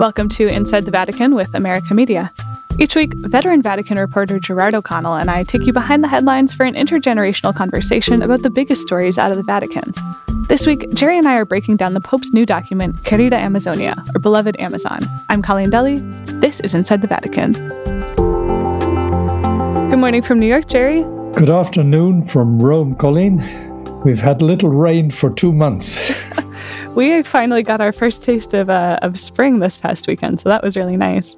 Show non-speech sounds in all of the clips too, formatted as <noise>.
Welcome to Inside the Vatican with America Media. Each week, veteran Vatican reporter Gerard O'Connell and I take you behind the headlines for an intergenerational conversation about the biggest stories out of the Vatican. This week, Jerry and I are breaking down the Pope's new document, Querida Amazonia, or Beloved Amazon. I'm Colleen Dulle. This is Inside the Vatican. Good morning from New York, Jerry. Good afternoon from Rome, Colleen. We've had little rain for two months. <laughs> we finally got our first taste of, uh, of spring this past weekend, so that was really nice.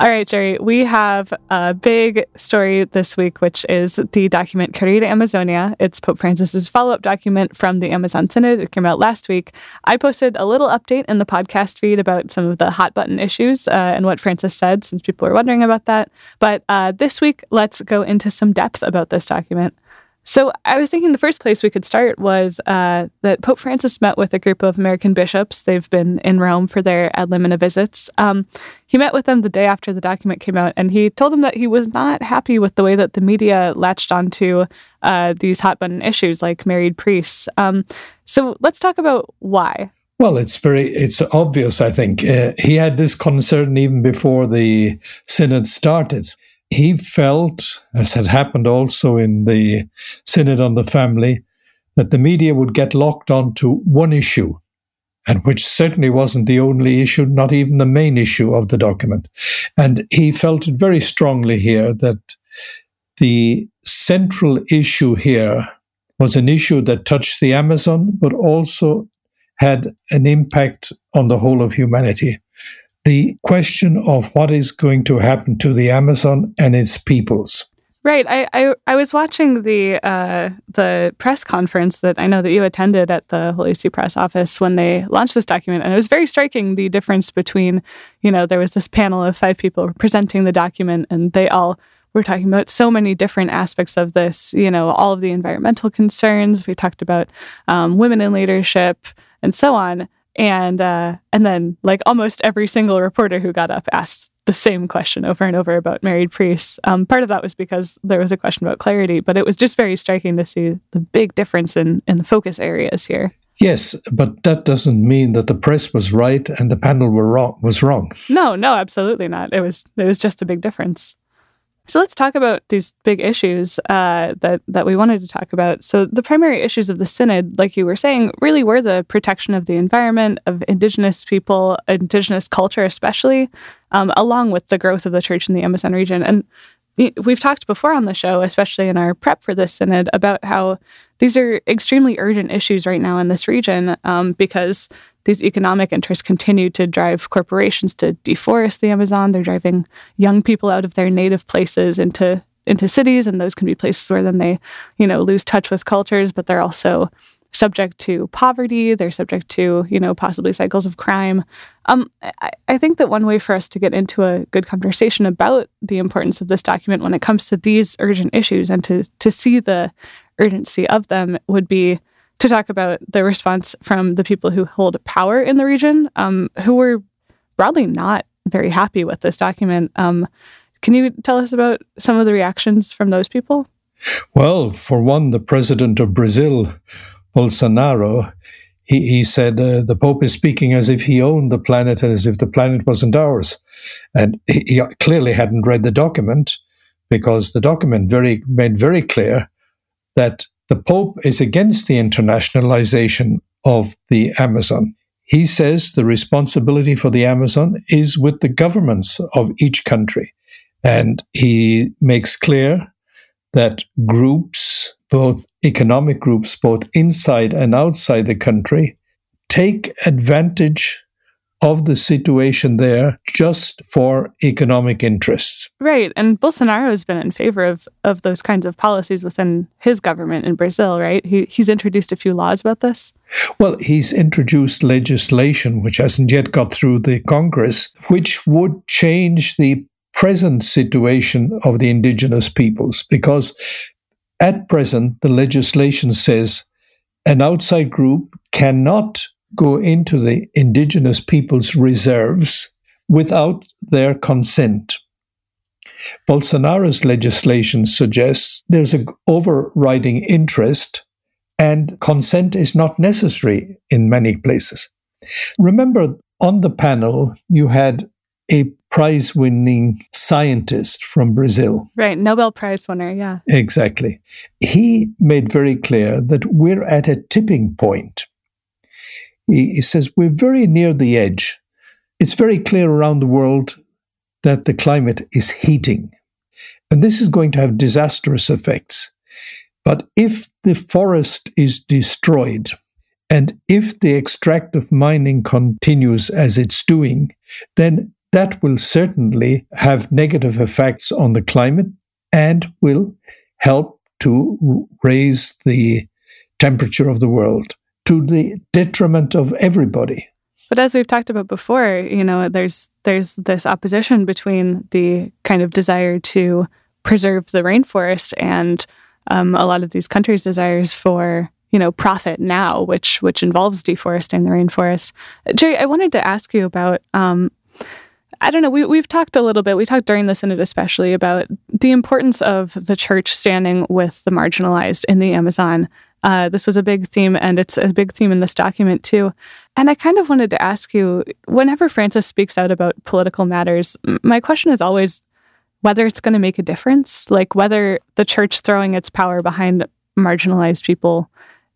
All right, Jerry, we have a big story this week, which is the document Querida Amazonia. It's Pope Francis's follow up document from the Amazon Synod. It came out last week. I posted a little update in the podcast feed about some of the hot button issues uh, and what Francis said, since people were wondering about that. But uh, this week, let's go into some depth about this document. So I was thinking the first place we could start was uh, that Pope Francis met with a group of American bishops. They've been in Rome for their ad limina visits. Um, he met with them the day after the document came out, and he told them that he was not happy with the way that the media latched onto uh, these hot button issues like married priests. Um, so let's talk about why. Well, it's very it's obvious. I think uh, he had this concern even before the synod started he felt, as had happened also in the Synod on the Family, that the media would get locked onto one issue, and which certainly wasn't the only issue, not even the main issue of the document. And he felt it very strongly here that the central issue here was an issue that touched the Amazon, but also had an impact on the whole of humanity the question of what is going to happen to the Amazon and its peoples. Right. I, I, I was watching the uh, the press conference that I know that you attended at the Holy See Press office when they launched this document, and it was very striking the difference between, you know, there was this panel of five people presenting the document, and they all were talking about so many different aspects of this. You know, all of the environmental concerns. We talked about um, women in leadership and so on and uh, and then like almost every single reporter who got up asked the same question over and over about married priests. Um, part of that was because there was a question about clarity, but it was just very striking to see the big difference in in the focus areas here. Yes, but that doesn't mean that the press was right and the panel were wrong. Was wrong. No, no, absolutely not. It was it was just a big difference. So let's talk about these big issues uh, that that we wanted to talk about. So the primary issues of the synod, like you were saying, really were the protection of the environment, of Indigenous people, Indigenous culture, especially, um, along with the growth of the church in the Amazon region. And we've talked before on the show, especially in our prep for this synod, about how these are extremely urgent issues right now in this region um, because these economic interests continue to drive corporations to deforest the Amazon. They're driving young people out of their native places into into cities, and those can be places where then they, you know, lose touch with cultures, but they're also subject to poverty. They're subject to, you know, possibly cycles of crime. Um, I, I think that one way for us to get into a good conversation about the importance of this document when it comes to these urgent issues and to to see the urgency of them would be to talk about the response from the people who hold power in the region, um, who were broadly not very happy with this document. Um, can you tell us about some of the reactions from those people? Well, for one, the president of Brazil, Bolsonaro, he, he said uh, the Pope is speaking as if he owned the planet and as if the planet wasn't ours. And he, he clearly hadn't read the document because the document very made very clear that the Pope is against the internationalization of the Amazon. He says the responsibility for the Amazon is with the governments of each country. And he makes clear that groups, both economic groups, both inside and outside the country, take advantage of the situation there just for economic interests. Right. And Bolsonaro has been in favor of, of those kinds of policies within his government in Brazil, right? He, he's introduced a few laws about this. Well, he's introduced legislation, which hasn't yet got through the Congress, which would change the present situation of the indigenous peoples. Because at present, the legislation says an outside group cannot go into the indigenous people's reserves without their consent. Bolsonaro's legislation suggests there's an overriding interest and consent is not necessary in many places. Remember on the panel, you had a prize winning scientist from Brazil. Right, Nobel Prize winner, yeah. Exactly. He made very clear that we're at a tipping point. He, he says we're very near the edge. It's very clear around the world that the climate is heating. And this is going to have disastrous effects. But if the forest is destroyed, and if the extractive mining continues as it's doing, then that will certainly have negative effects on the climate and will help to raise the temperature of the world to the detriment of everybody. But as we've talked about before, you know, there's there's this opposition between the kind of desire to preserve the rainforest and um, a lot of these countries' desires for you know profit now, which which involves deforesting the rainforest. Jerry, I wanted to ask you about. Um, I don't know. We we've talked a little bit. We talked during the synod, especially about the importance of the church standing with the marginalized in the Amazon. Uh, this was a big theme, and it's a big theme in this document too. And I kind of wanted to ask you, whenever Francis speaks out about political matters, my question is always whether it's going to make a difference, like whether the church throwing its power behind marginalized people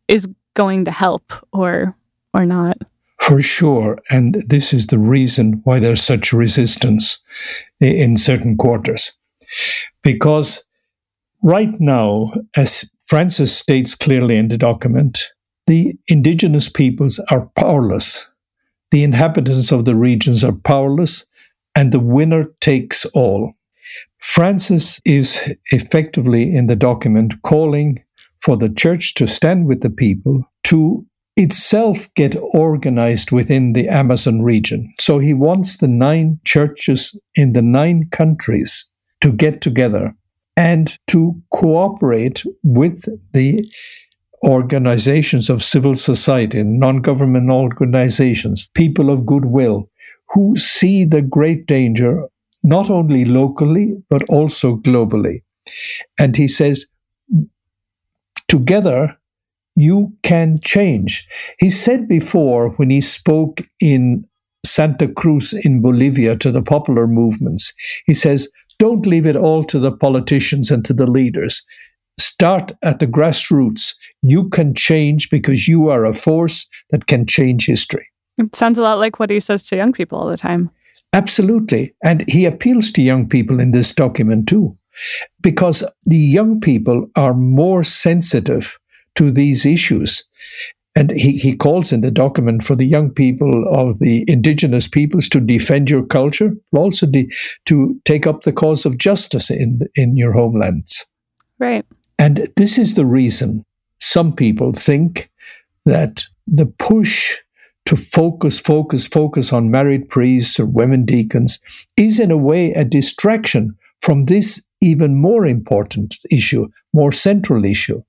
is going to help or or not. For sure, and this is the reason why there's such resistance in certain quarters. Because right now, as Francis states clearly in the document, the indigenous peoples are powerless. The inhabitants of the regions are powerless, and the winner takes all. Francis is effectively in the document calling for the church to stand with the people to itself get organized within the Amazon region. So he wants the nine churches in the nine countries to get together and to cooperate with the organizations of civil society, non government organizations, people of goodwill, who see the great danger not only locally, but also globally. And he says, together, you can change. He said before when he spoke in Santa Cruz in Bolivia to the popular movements, he says, don't leave it all to the politicians and to the leaders. Start at the grassroots. You can change because you are a force that can change history. It sounds a lot like what he says to young people all the time. Absolutely. And he appeals to young people in this document too, because the young people are more sensitive to these issues. And he, he calls in the document for the young people of the indigenous peoples to defend your culture, also de- to take up the cause of justice in, in your homelands. Right. And this is the reason some people think that the push to focus, focus, focus on married priests or women deacons is in a way a distraction from this even more important issue, more central issue,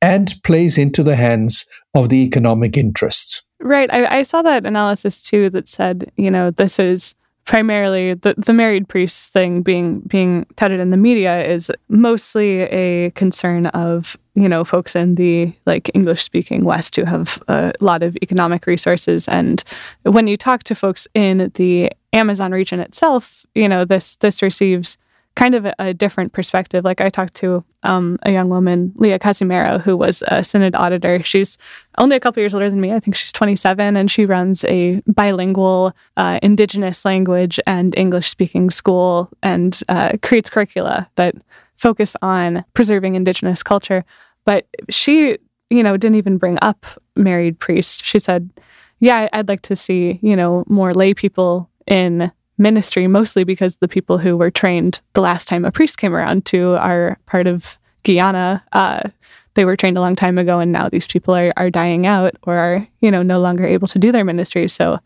and plays into the hands of the economic interests. Right. I, I saw that analysis too that said, you know, this is primarily the, the married priests thing being being touted in the media is mostly a concern of you know folks in the like english speaking west who have a lot of economic resources and when you talk to folks in the amazon region itself you know this this receives kind of a, a different perspective. Like I talked to um, a young woman, Leah Casimero, who was a synod auditor. She's only a couple years older than me. I think she's 27, and she runs a bilingual uh, Indigenous language and English speaking school and uh, creates curricula that focus on preserving Indigenous culture. But she, you know, didn't even bring up married priests. She said, "Yeah, I'd like to see, you know, more lay people in ministry, mostly because the people who were trained the last time a priest came around to our part of Guyana, uh, they were trained a long time ago, and now these people are, are dying out or are, you know, no longer able to do their ministry. So,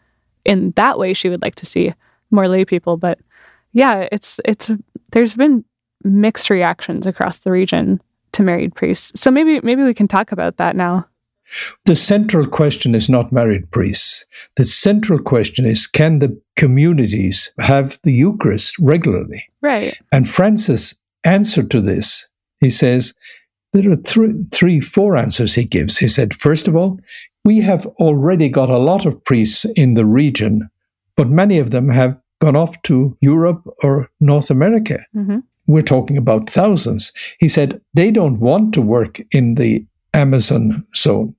in that way, she would like to see more lay people. But yeah, it's it's there's been mixed reactions across the region to married priests. So maybe maybe we can talk about that now. The central question is not married priests. The central question is can the communities have the Eucharist regularly? Right. And Francis answered to this. He says, there are three, three, four answers he gives. He said, first of all, we have already got a lot of priests in the region but many of them have gone off to Europe or North America. Mm-hmm. We're talking about thousands. He said they don't want to work in the Amazon zone.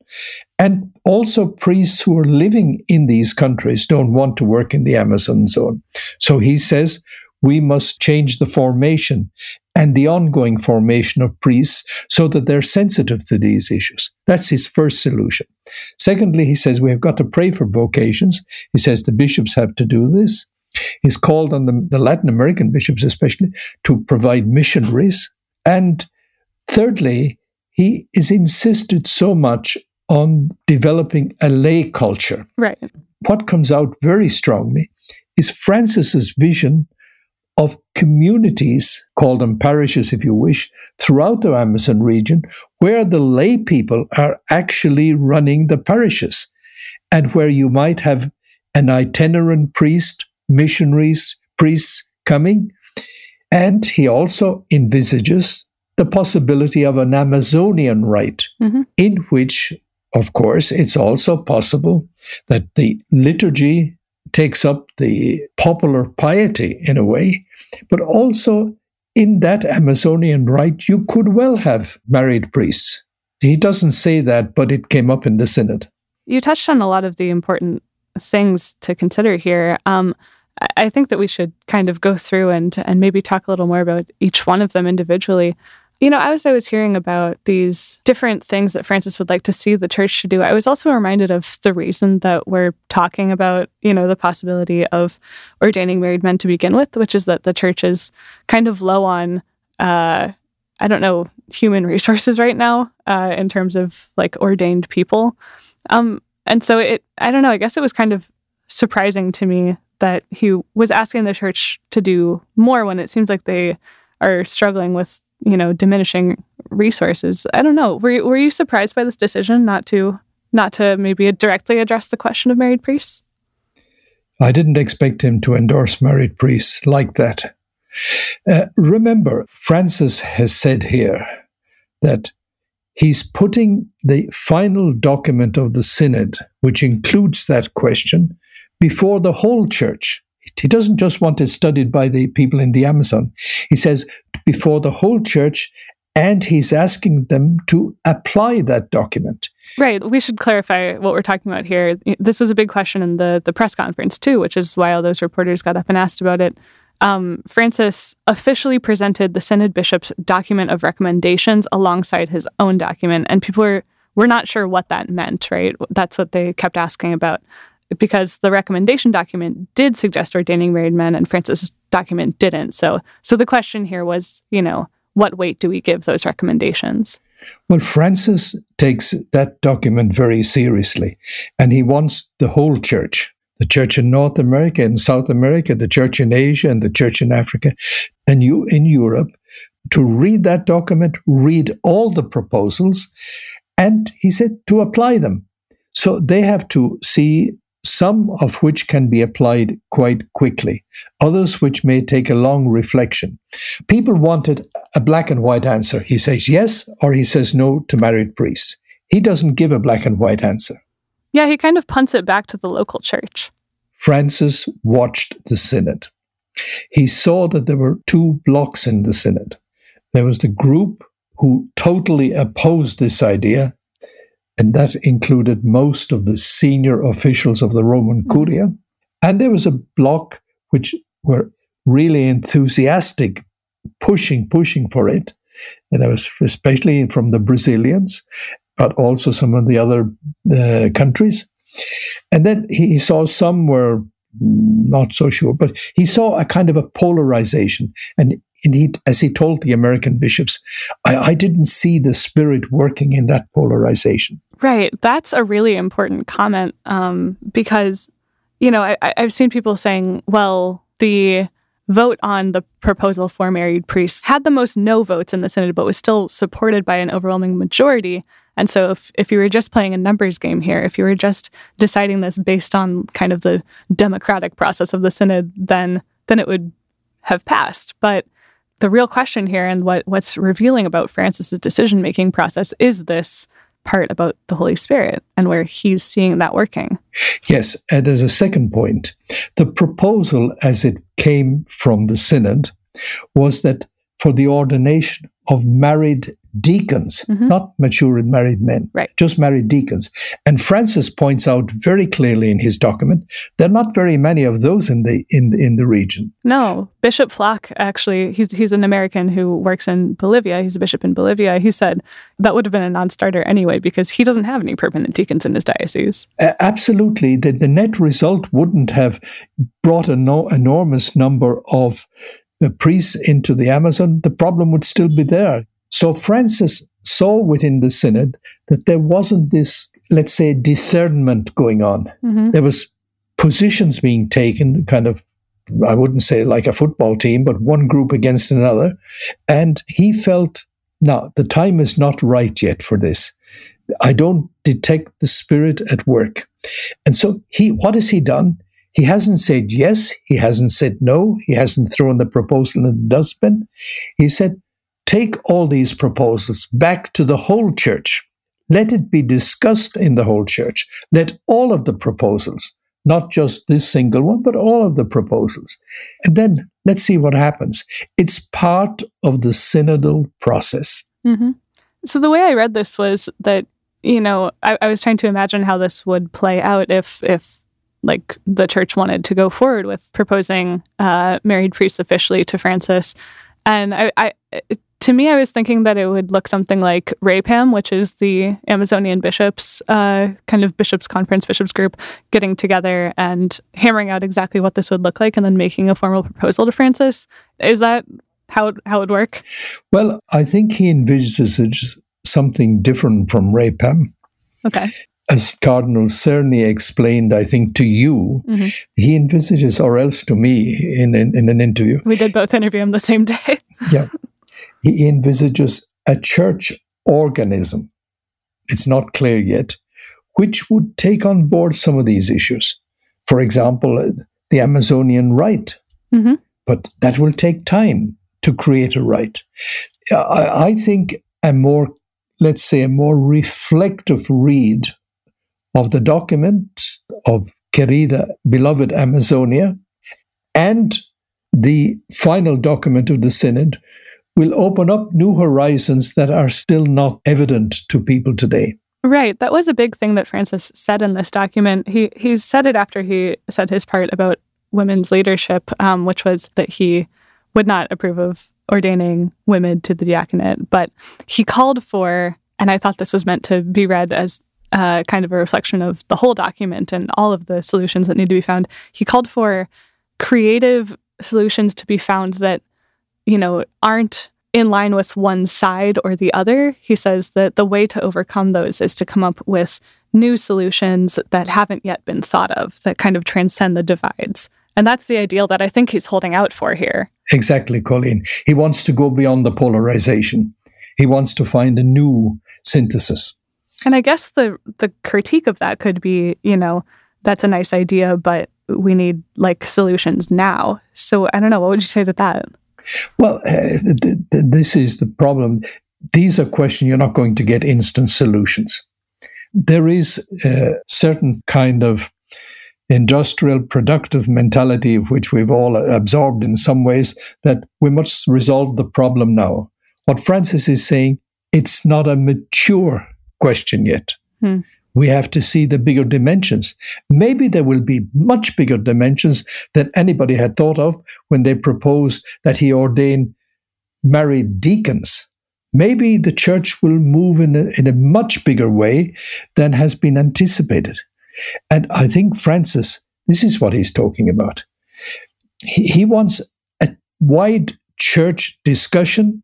And also, priests who are living in these countries don't want to work in the Amazon zone. So he says we must change the formation and the ongoing formation of priests so that they're sensitive to these issues. That's his first solution. Secondly, he says we have got to pray for vocations. He says the bishops have to do this. He's called on the, the Latin American bishops, especially, to provide missionaries. And thirdly, he is insisted so much on developing a lay culture. Right. What comes out very strongly is Francis's vision of communities, call them parishes if you wish, throughout the Amazon region, where the lay people are actually running the parishes, and where you might have an itinerant priest, missionaries, priests coming. And he also envisages the possibility of an Amazonian rite, mm-hmm. in which, of course, it's also possible that the liturgy takes up the popular piety in a way, but also in that Amazonian rite, you could well have married priests. He doesn't say that, but it came up in the synod. You touched on a lot of the important things to consider here. Um, I think that we should kind of go through and and maybe talk a little more about each one of them individually. You know, as I was hearing about these different things that Francis would like to see the church to do, I was also reminded of the reason that we're talking about, you know, the possibility of ordaining married men to begin with, which is that the church is kind of low on, uh, I don't know, human resources right now uh, in terms of like ordained people. Um, and so it, I don't know, I guess it was kind of surprising to me that he was asking the church to do more when it seems like they are struggling with you know diminishing resources. I don't know. Were you, were you surprised by this decision not to not to maybe directly address the question of married priests? I didn't expect him to endorse married priests like that. Uh, remember, Francis has said here that he's putting the final document of the synod, which includes that question, before the whole church. He doesn't just want it studied by the people in the Amazon. He says before the whole church, and he's asking them to apply that document. Right. We should clarify what we're talking about here. This was a big question in the, the press conference, too, which is why all those reporters got up and asked about it. Um, Francis officially presented the Synod Bishop's document of recommendations alongside his own document, and people were, were not sure what that meant, right? That's what they kept asking about because the recommendation document did suggest ordaining married men and Francis' document didn't. So so the question here was, you know, what weight do we give those recommendations? Well, Francis takes that document very seriously, and he wants the whole church the church in North America and South America, the church in Asia, and the church in Africa, and you in Europe to read that document, read all the proposals, and he said to apply them. So they have to see some of which can be applied quite quickly, others which may take a long reflection. People wanted a black and white answer. He says yes or he says no to married priests. He doesn't give a black and white answer. Yeah, he kind of punts it back to the local church. Francis watched the synod. He saw that there were two blocs in the synod. There was the group who totally opposed this idea and that included most of the senior officials of the Roman mm-hmm. Curia. And there was a bloc which were really enthusiastic, pushing, pushing for it. And there was especially from the Brazilians, but also some of the other uh, countries. And then he saw some were not so sure, but he saw a kind of a polarization. And indeed, as he told the American bishops, I, I didn't see the spirit working in that polarization. Right. That's a really important comment um, because, you know, I, I've seen people saying, well, the vote on the proposal for married priests had the most no votes in the Synod, but was still supported by an overwhelming majority. And so, if, if you were just playing a numbers game here, if you were just deciding this based on kind of the democratic process of the Synod, then then it would have passed. But the real question here, and what, what's revealing about Francis's decision making process, is this part about the Holy Spirit and where he's seeing that working. Yes, and there's a second point. The proposal as it came from the synod was that for the ordination of married deacons, mm-hmm. not mature and married men, right. just married deacons. And Francis points out very clearly in his document there are not very many of those in the in in the region. No, Bishop Flock actually he's he's an American who works in Bolivia. He's a bishop in Bolivia. He said that would have been a non-starter anyway because he doesn't have any permanent deacons in his diocese. Uh, absolutely, the, the net result wouldn't have brought an no, enormous number of uh, priests into the Amazon, the problem would still be there. So Francis saw within the synod that there wasn't this, let's say, discernment going on. Mm-hmm. There was positions being taken, kind of, I wouldn't say like a football team, but one group against another. And he felt, no, the time is not right yet for this. I don't detect the spirit at work. And so he, what has he done? He hasn't said yes. He hasn't said no. He hasn't thrown the proposal in the dustbin. He said, take all these proposals back to the whole church. Let it be discussed in the whole church. Let all of the proposals, not just this single one, but all of the proposals. And then let's see what happens. It's part of the synodal process. Mm-hmm. So the way I read this was that, you know, I, I was trying to imagine how this would play out if if like the church wanted to go forward with proposing uh, married priests officially to Francis. And I, I, to me, I was thinking that it would look something like REPAM, which is the Amazonian bishops, uh, kind of bishops conference, bishops group, getting together and hammering out exactly what this would look like, and then making a formal proposal to Francis. Is that how how it would work? Well, I think he envisages something different from REPAM. Okay as Cardinal Czerny explained, I think, to you, mm-hmm. he envisages, or else to me in, in, in, an interview. We did both interview him the same day. yeah. <laughs> He envisages a church organism, it's not clear yet, which would take on board some of these issues. For example, uh, the Amazonian rite. Mm-hmm. But that will take time to create a rite. I, I think a more, let's say, a more reflective read of the document of Querida, beloved Amazonia, and the final document of the Synod will open up new horizons that are still not evident to people today. Right. That was a big thing that Francis said in this document. He he said it after he said his part about women's leadership, um, which was that he would not approve of ordaining women to the diaconate, but he called for, and I thought this was meant to be read as uh, kind of a reflection of the whole document and all of the solutions that need to be found. He called for creative solutions to be found that, you know, aren't in line with one side or the other. He says that the way to overcome those is to come up with new solutions that haven't yet been thought of that kind of transcend the divides. And that's the ideal that I think he's holding out for here. Exactly, Colleen. He wants to go beyond the polarization. He wants to find a new synthesis. And I guess the the critique of that could be, you know, that's a nice idea, but we need like solutions now. So I don't know. What would you say to that? Well, uh, th- th- this is the problem. These are questions you're not going to get instant solutions. There is a certain kind of industrial productive mentality of which we've all absorbed in some ways that we must resolve the problem now. What Francis is saying, it's not a mature question yet. Hmm. We have to see the bigger dimensions. Maybe there will be much bigger dimensions than anybody had thought of when they proposed that he ordain married deacons. Maybe the church will move in a, in a much bigger way than has been anticipated. And I think Francis, this is what he's talking about. He, he wants a wide church discussion,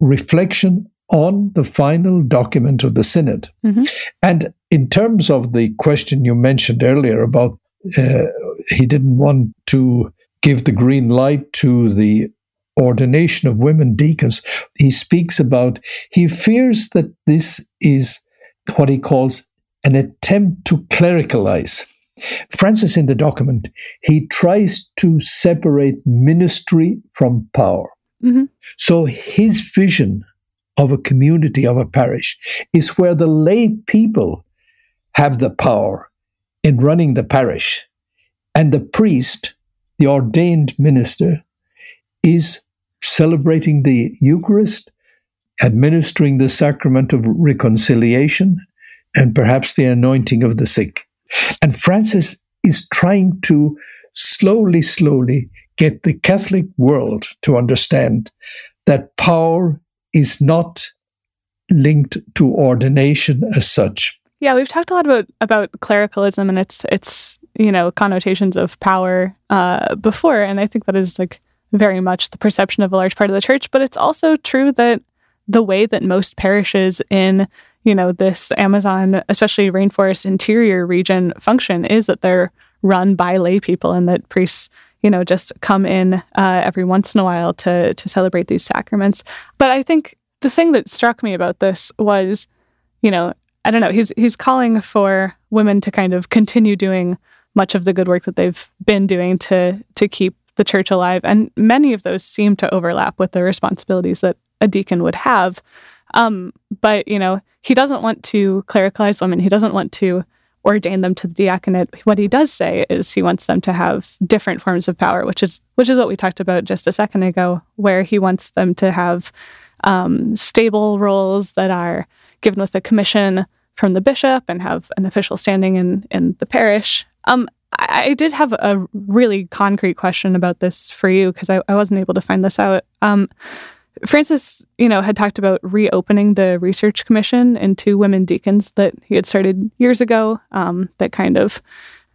reflection on the final document of the synod. Mm-hmm. And in terms of the question you mentioned earlier about uh, he didn't want to give the green light to the ordination of women deacons, he speaks about he fears that this is what he calls an attempt to clericalize. Francis, in the document, he tries to separate ministry from power. Mm-hmm. So his vision of a community, of a parish, is where the lay people have the power in running the parish. And the priest, the ordained minister, is celebrating the Eucharist, administering the sacrament of reconciliation, and perhaps the anointing of the sick. And Francis is trying to slowly, slowly get the Catholic world to understand that power is not linked to ordination as such. Yeah, we've talked a lot about about clericalism and its its you know connotations of power uh, before, and I think that is like very much the perception of a large part of the church. But it's also true that the way that most parishes in you know this Amazon, especially rainforest interior region, function is that they're run by lay people, and that priests you know just come in uh, every once in a while to to celebrate these sacraments. But I think the thing that struck me about this was, you know, I don't know, he's he's calling for women to kind of continue doing much of the good work that they've been doing to to keep the church alive, and many of those seem to overlap with the responsibilities that a deacon would have. Um, but you know, he doesn't want to clericalize women. He doesn't want to ordain them to the diaconate. What he does say is he wants them to have different forms of power, which is which is what we talked about just a second ago, where he wants them to have um, stable roles that are given with a commission from the bishop and have an official standing in in the parish. Um, I, did have a really concrete question about this for you because I, I, wasn't able to find this out. Um, Francis, you know, had talked about reopening the research commission and two women deacons that he had started years ago. Um, that kind of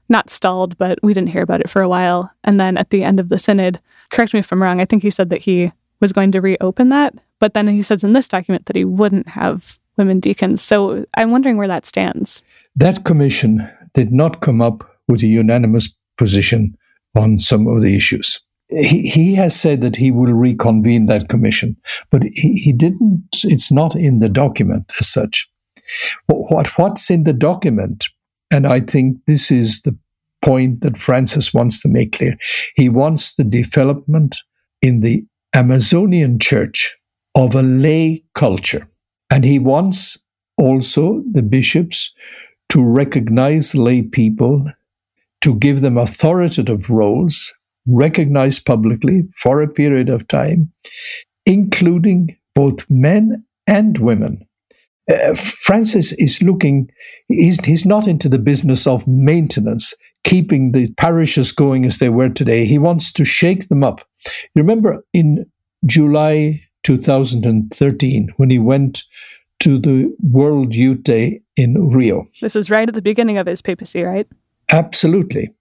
not stalled, but we didn't hear about it for a while. And then at the end of the synod, correct me if I'm wrong. I think he said that he was going to reopen that, but then he says in this document that he wouldn't have women deacons. So I'm wondering where that stands. That commission did not come up with a unanimous position on some of the issues. He, he has said that he will reconvene that commission, but he, he didn't, it's not in the document as such. What, what's in the document, and I think this is the point that Francis wants to make clear, he wants the development in the Amazonian church of a lay culture and he wants also the bishops to recognize lay people, to give them authoritative roles, recognized publicly for a period of time, including both men and women. Uh, Francis is looking, he's, he's not into the business of maintenance, keeping the parishes going as they were today. He wants to shake them up. You remember in July 2013 when he went to the World Youth Day in Rio. This was right at the beginning of his papacy, right? Absolutely.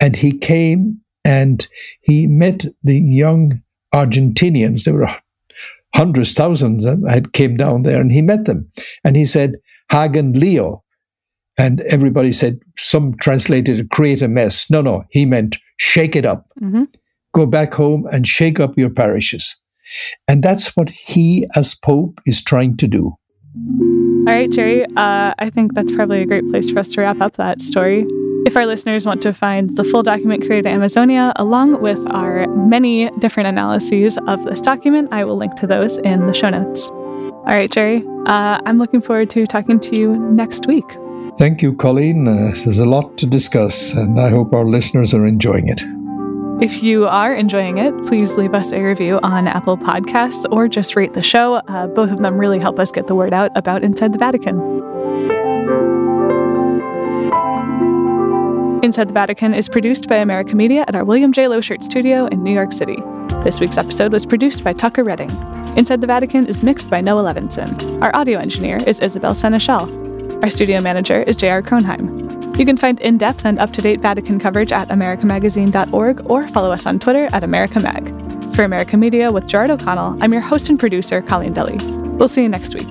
And he came and he met the young Argentinians. There were hundreds, thousands that had came down there, and he met them. And he said, Hagan lío. And everybody said, some translated, create a mess. No, no, he meant shake it up. Mm-hmm. Go back home and shake up your parishes. And that's what he, as Pope, is trying to do. All right, Jerry, uh, I think that's probably a great place for us to wrap up that story. If our listeners want to find the full document Querida Amazonia, along with our many different analyses of this document, I will link to those in the show notes. All right, Jerry, uh, I'm looking forward to talking to you next week. Thank you, Colleen. Uh, there's a lot to discuss, and I hope our listeners are enjoying it. If you are enjoying it, please leave us a review on Apple Podcasts or just rate the show. Uh, both of them really help us get the word out about Inside the Vatican. Inside the Vatican is produced by America Media at our William J. Loschert studio in New York City. This week's episode was produced by Tucker Redding. Inside the Vatican is mixed by Noah Levinson. Our audio engineer is Isabel Seneschal. Our studio manager is J.R. Kronheim. You can find in depth and up to date Vatican coverage at americamagazine.org or follow us on Twitter at AmericaMag. For America Media with Gerard O'Connell, I'm your host and producer, Colleen Dulle. We'll see you next week.